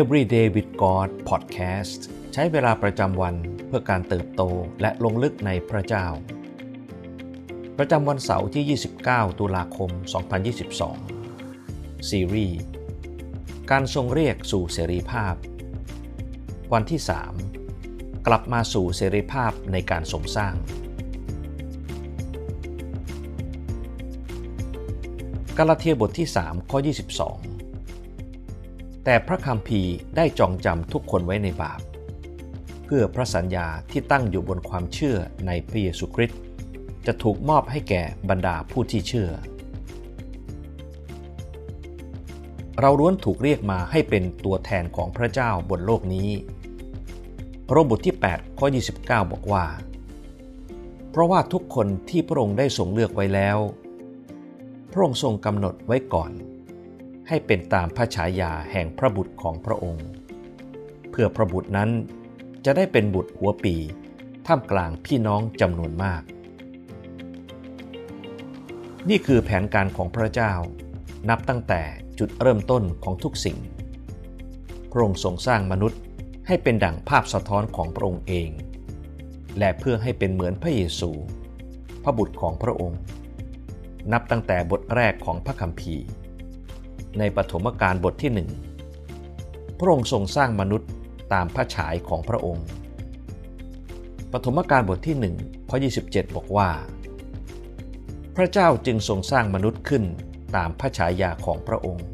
Everyday with God Podcast ใช้เวลาประจำวันเพื่อการเติบโตและลงลึกในพระเจ้า ประจำวันเสาร์ที่ 29 ตุลาคม 2022 ซีรีส์การทรงเรียกสู่เสรีภาพ วันที่ 3 กลับมาสู่เสรีภาพในการสมสร้าง กาลาเทียบทที่ 3 ข้อ 22 แต่พระคัมภีได้จองจำทุกคนไว้ในบาป เพื่อพระสัญญาที่ตั้งอยู่บนความเชื่อในพระเยซูคริสต์จะถูกมอบให้แก่บรรดาผู้ที่เชื่อ เราล้วนถูกเรียกมาให้เป็นตัวแทนของพระเจ้าบนโลกนี้ โรบทที่8ข้อ29 บอกว่า เพราะว่าทุกคนที่พระองค์ได้ทรงเลือกไว้แล้ว พระองค์ทรงกำหนดไว้ก่อน ให้เป็นตามพระฉายาแห่งพระบุตรของพระองค์ เพื่อพระบุตรนั้นจะได้เป็นบุตรหัวปีท่ามกลางพี่น้องจำนวนมาก นี่คือแผนการของพระเจ้า นับตั้งแต่จุดเริ่มต้นของทุกสิ่ง พระองค์ทรงสร้างมนุษย์ให้เป็นดั่งภาพสะท้อนของพระองค์เอง และเพื่อให้เป็นเหมือนพระเยซู พระบุตรของพระองค์ นับตั้งแต่บทแรกของพระคัมภีร์ ในปฐมกาลบทที่หนึ่งพระองค์ทรงสร้างมนุษย์ตามพระฉายของพระองค์ปฐมกาลบทที่หนึ่งข้อ27 บอกว่า พระเจ้าจึงทรงสร้างมนุษย์ขึ้นตามพระฉายาของพระองค์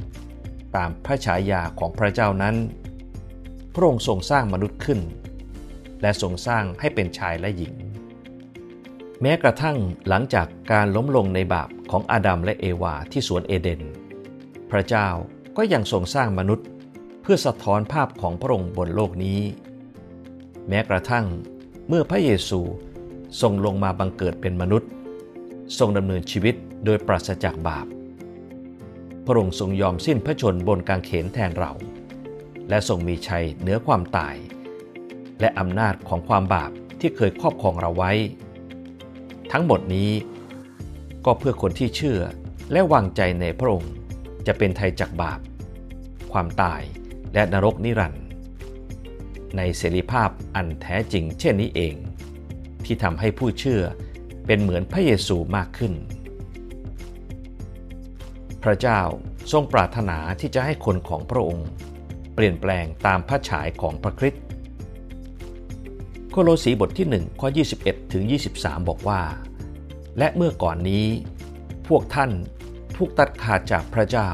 ตามพระฉายาของพระเจ้านั้น พระองค์ทรงสร้างมนุษย์ขึ้น และทรงสร้างให้เป็นชายและหญิง แม้กระทั่งหลังจากการล้มลงในบาปของอาดัมและเอวาที่สวนเอเดน พระเจ้าก็ยังทรงสร้างมนุษย์ เพื่อสะท้อนภาพของพระองค์บนโลกนี้ แม้กระทั่งเมื่อพระเยซูทรงลงมาบังเกิดเป็นมนุษย์ ทรงดำเนินชีวิตโดยปราศจากบาป พระองค์ทรงยอมสิ้นพระชนบนกางเขนแทนเรา และทรงมีชัยเหนือความตาย และอำนาจของความบาปที่เคยครอบครองเราไว้ ทั้งหมดนี้ก็เพื่อคนที่เชื่อและวางใจในพระองค์ จะเป็นไทยจากบาป ความตายและนรกนิรันดร์ในเสรีภาพอันแท้จริงเช่นนี้เอง ที่ทำให้ผู้เชื่อเป็นเหมือนพระเยซูมากขึ้น พระเจ้าทรงปรารถนาที่จะให้คนของพระองค์ เปลี่ยนแปลงตามพระฉายของพระคริสต์โคโลสีบทที่1ข้อ21ถึง23 บอกว่า และเมื่อก่อนนี้ พวกท่าน ถูกตัดขาดจากพระเจ้า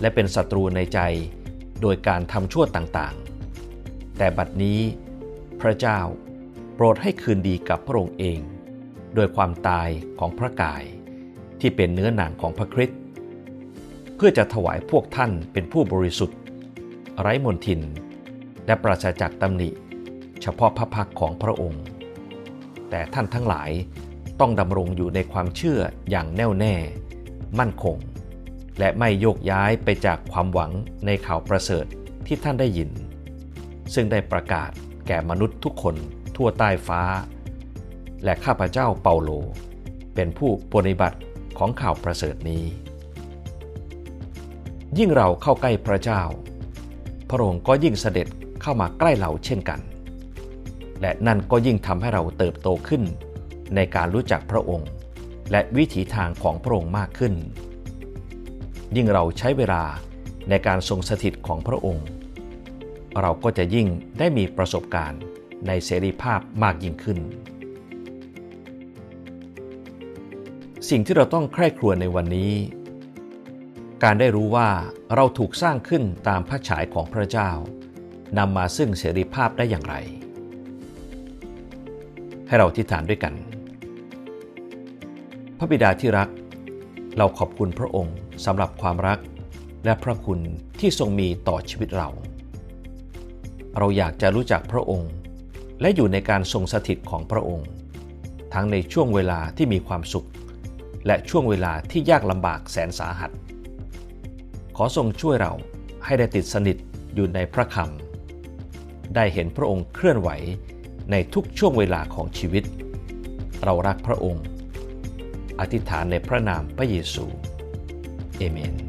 และเป็นศัตรูในใจโดยการทำชั่วต่างๆ แต่บัดนี้ พระเจ้าโปรดให้คืนดีกับพระองค์เอง โดยความตายของพระกาย ที่เป็นเนื้อหนังของพระคริสต์เพื่อจะถวายพวกท่านเป็นผู้บริสุทธิ์ ไร้มนทิน และปราศจากตำหนิ เฉพาะพระพักของพระองค์ แต่ท่านทั้งหลายต้องดำรงอยู่ในความเชื่ออย่างแน่วแน่ มั่นคง และไม่โยกย้ายไปจากความหวังในข่าวประเสริฐที่ท่านได้ยิน ซึ่งได้ประกาศแก่มนุษย์ทุกคนทั่วใต้ฟ้า และข้าพเจ้าเปาโล เป็นผู้ปฏิบัติของข่าวประเสริฐนี้ ยิ่งเราเข้าใกล้พระเจ้า พระองค์ก็ยิ่งเสด็จเข้ามาใกล้เราเช่นกัน และนั่นก็ยิ่งทำให้เราเติบโตขึ้นในการรู้จักพระองค์ และวิถีทางของพระองค์มากขึ้น ยิ่งเราใช้เวลาในการทรงสถิตของพระองค์ เราก็จะยิ่งได้มีประสบการณ์ในเสรีภาพมากยิ่งขึ้น สิ่งที่เราต้องใคร่ครวญในวันนี้ การได้รู้ว่าเราถูกสร้างขึ้นตามพระฉายของพระเจ้านำมาซึ่งเสรีภาพได้อย่างไร ให้เราทิฏฐานด้วยกัน พระบิดาที่รัก เราขอบคุณพระองค์สำหรับความรัก และพระคุณที่ทรงมีต่อชีวิตเรา เราอยากจะรู้จักพระองค์ และอยู่ในการทรงสถิตของพระองค์ ทั้งในช่วงเวลาที่มีความสุข และช่วงเวลาที่ยากลำบากแสนสาหัส ขอทรงช่วยเราให้ได้ติดสนิทอยู่ในพระคำได้เห็นพระองค์เคลื่อนไหวในทุกช่วงเวลาของชีวิต เรารักพระองค์ อธิษฐานในพระนามพระเยซู เอเมน